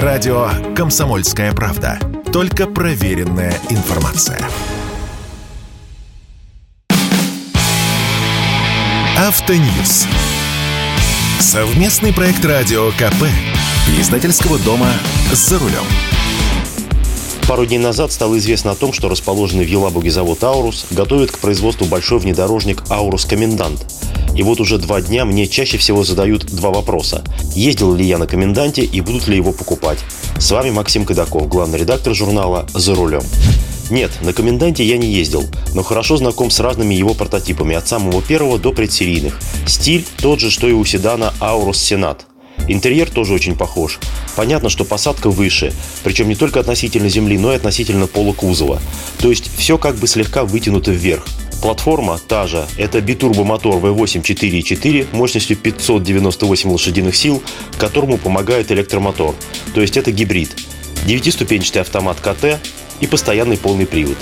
Радио «Комсомольская правда». Только проверенная информация. Автоньюз. Совместный проект радио КП. Издательского дома «За рулем». Пару дней назад стало известно о том, что расположенный в Елабуге завод «Аурус» готовит к производству большой внедорожник «Аурус Комендант». И вот уже два дня мне чаще всего задают два вопроса. Ездил ли я на коменданте и будут ли его покупать? С вами Максим Кадаков, главный редактор журнала «За рулем». Нет, на коменданте я не ездил, но хорошо знаком с разными его прототипами, от самого первого до предсерийных. Стиль тот же, что и у седана Aurus Senat. Интерьер тоже очень похож. Понятно, что посадка выше, причем не только относительно земли, но и относительно пола кузова. То есть все как бы слегка вытянуто вверх. Платформа та же. Это битурбомотор V8 4.4 мощностью 598 лошадиных сил, которому помогает электромотор. То есть это гибрид. Девятиступенчатый автомат KATE и постоянный полный привод.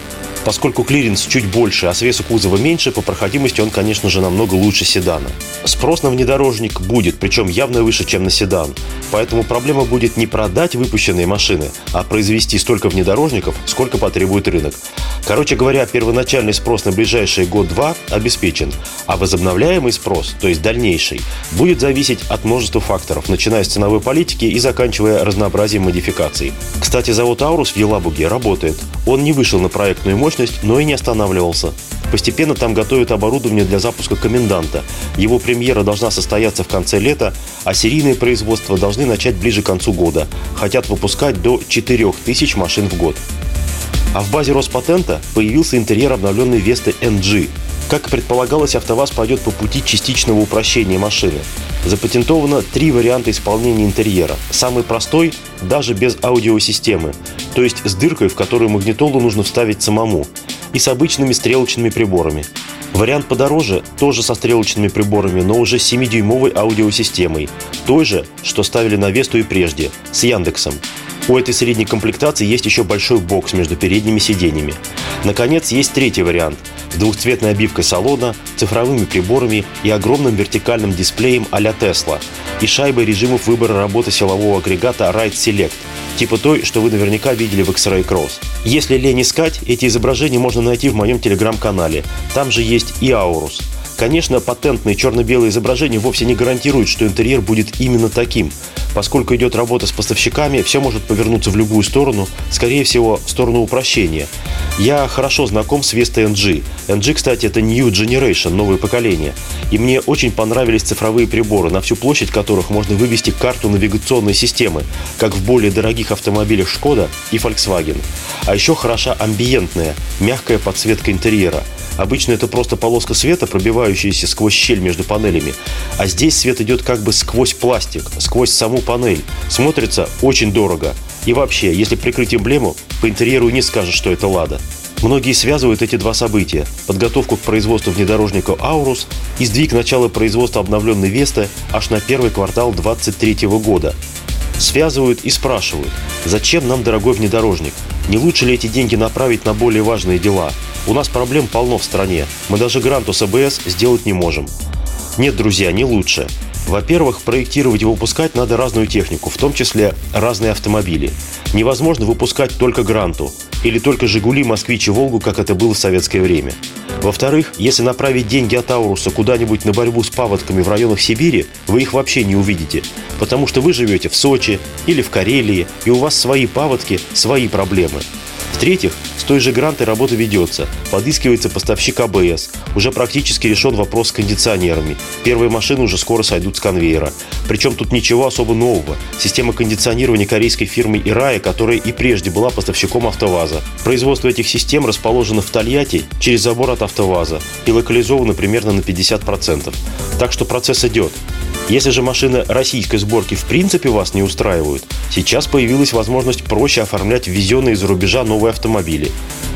Поскольку клиренс чуть больше, а свесы кузова меньше, по проходимости он, конечно же, намного лучше седана. Спрос на внедорожник будет, причем явно выше, чем на седан. Поэтому проблема будет не продать выпущенные машины, а произвести столько внедорожников, сколько потребует рынок. Короче говоря, первоначальный спрос на ближайшие год-два обеспечен, а возобновляемый спрос, то есть дальнейший, будет зависеть от множества факторов, начиная с ценовой политики и заканчивая разнообразием модификаций. Кстати, завод «Аурус» в Елабуге работает. Он не вышел на проектную мощность но и не останавливался. Постепенно там готовят оборудование для запуска коменданта. Его премьера должна состояться в конце лета, а серийное производство должны начать ближе к концу года. Хотят выпускать до 4000 машин в год. А в базе Роспатента появился интерьер обновленной Весты NG. Как и предполагалось, АвтоВАЗ пойдет по пути частичного упрощения машины. Запатентовано три варианта исполнения интерьера. Самый простой – даже без аудиосистемы, то есть с дыркой, в которую магнитолу нужно вставить самому, и с обычными стрелочными приборами. Вариант подороже тоже со стрелочными приборами, но уже с 7-дюймовой аудиосистемой, той же, что ставили на Весту и прежде, с Яндексом. У этой средней комплектации есть еще большой бокс между передними сиденьями. Наконец, есть третий вариант с двухцветной обивкой салона, цифровыми приборами и огромным вертикальным дисплеем а-ля Tesla и шайбой режимов выбора работы силового агрегата Ride Select, типа той, что вы наверняка видели в X-Ray Cross. Если лень искать, эти изображения можно найти в моем телеграм-канале. Там же есть и Aurus. Конечно, патентные черно-белые изображения вовсе не гарантируют, что интерьер будет именно таким. Поскольку идет работа с поставщиками, все может повернуться в любую сторону, скорее всего, в сторону упрощения. Я хорошо знаком с Vesta NG. NG, кстати, это New Generation, новое поколение. И мне очень понравились цифровые приборы, на всю площадь которых можно вывести карту навигационной системы, как в более дорогих автомобилях Skoda и Volkswagen. А еще хороша амбиентная, мягкая подсветка интерьера – Обычно это просто полоска света, пробивающаяся сквозь щель между панелями. А здесь свет идет как бы сквозь пластик, сквозь саму панель. Смотрится очень дорого. И вообще, если прикрыть эмблему, по интерьеру не скажешь, что это «Лада». Многие связывают эти два события – подготовку к производству внедорожника «Аурус» и сдвиг начала производства обновленной «Весты» аж на первый квартал 2023 года. Связывают и спрашивают, зачем нам дорогой внедорожник? Не лучше ли эти деньги направить на более важные дела – у нас проблем полно в стране. Мы даже гранту с АБС сделать не можем. Нет, друзья, не лучше. Во-первых, проектировать и выпускать надо разную технику, в том числе разные автомобили. Невозможно выпускать только гранту или только «Жигули», «Москвич» и «Волгу», как это было в советское время. Во-вторых, если направить деньги от Ауруса куда-нибудь на борьбу с паводками в районах Сибири, вы их вообще не увидите, потому что вы живете в Сочи или в Карелии, и у вас свои паводки, свои проблемы. В-третьих, той же грантой работа ведется. Подыскивается поставщик АБС. Уже практически решен вопрос с кондиционерами. Первые машины уже скоро сойдут с конвейера. Причем тут ничего особо нового. Система кондиционирования корейской фирмы Ирая, которая и прежде была поставщиком АвтоВАЗа. Производство этих систем расположено в Тольятти через забор от АвтоВАЗа и локализовано примерно на 50%. Так что процесс идет. Если же машины российской сборки в принципе вас не устраивают, сейчас появилась возможность проще оформлять ввезенные из-за рубежа новые автомобили.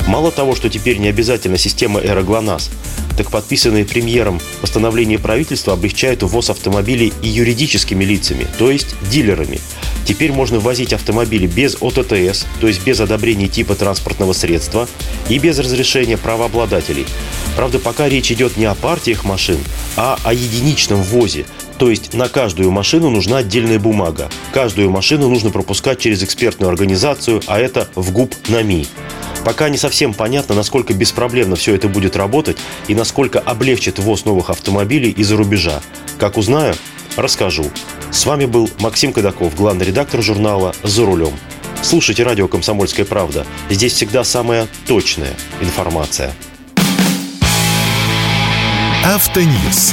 Мало того, что теперь не обязательно система Эра ГЛОНАСС, так подписанные премьером постановление правительства облегчает ввоз автомобилей и юридическими лицами, то есть дилерами. Теперь можно ввозить автомобили без ОТТС, то есть без одобрения типа транспортного средства и без разрешения правообладателей. Правда, пока речь идет не о партиях машин, а о единичном ввозе, То есть на каждую машину нужна отдельная бумага. Каждую машину нужно пропускать через экспертную организацию, а это в ГУП НАМИ. Пока не совсем понятно, насколько беспроблемно все это будет работать и насколько облегчит ввоз новых автомобилей из-за рубежа. Как узнаю, расскажу. С вами был Максим Кадаков, главный редактор журнала «За рулем». Слушайте радио «Комсомольская правда». Здесь всегда самая точная информация. Автоньюз.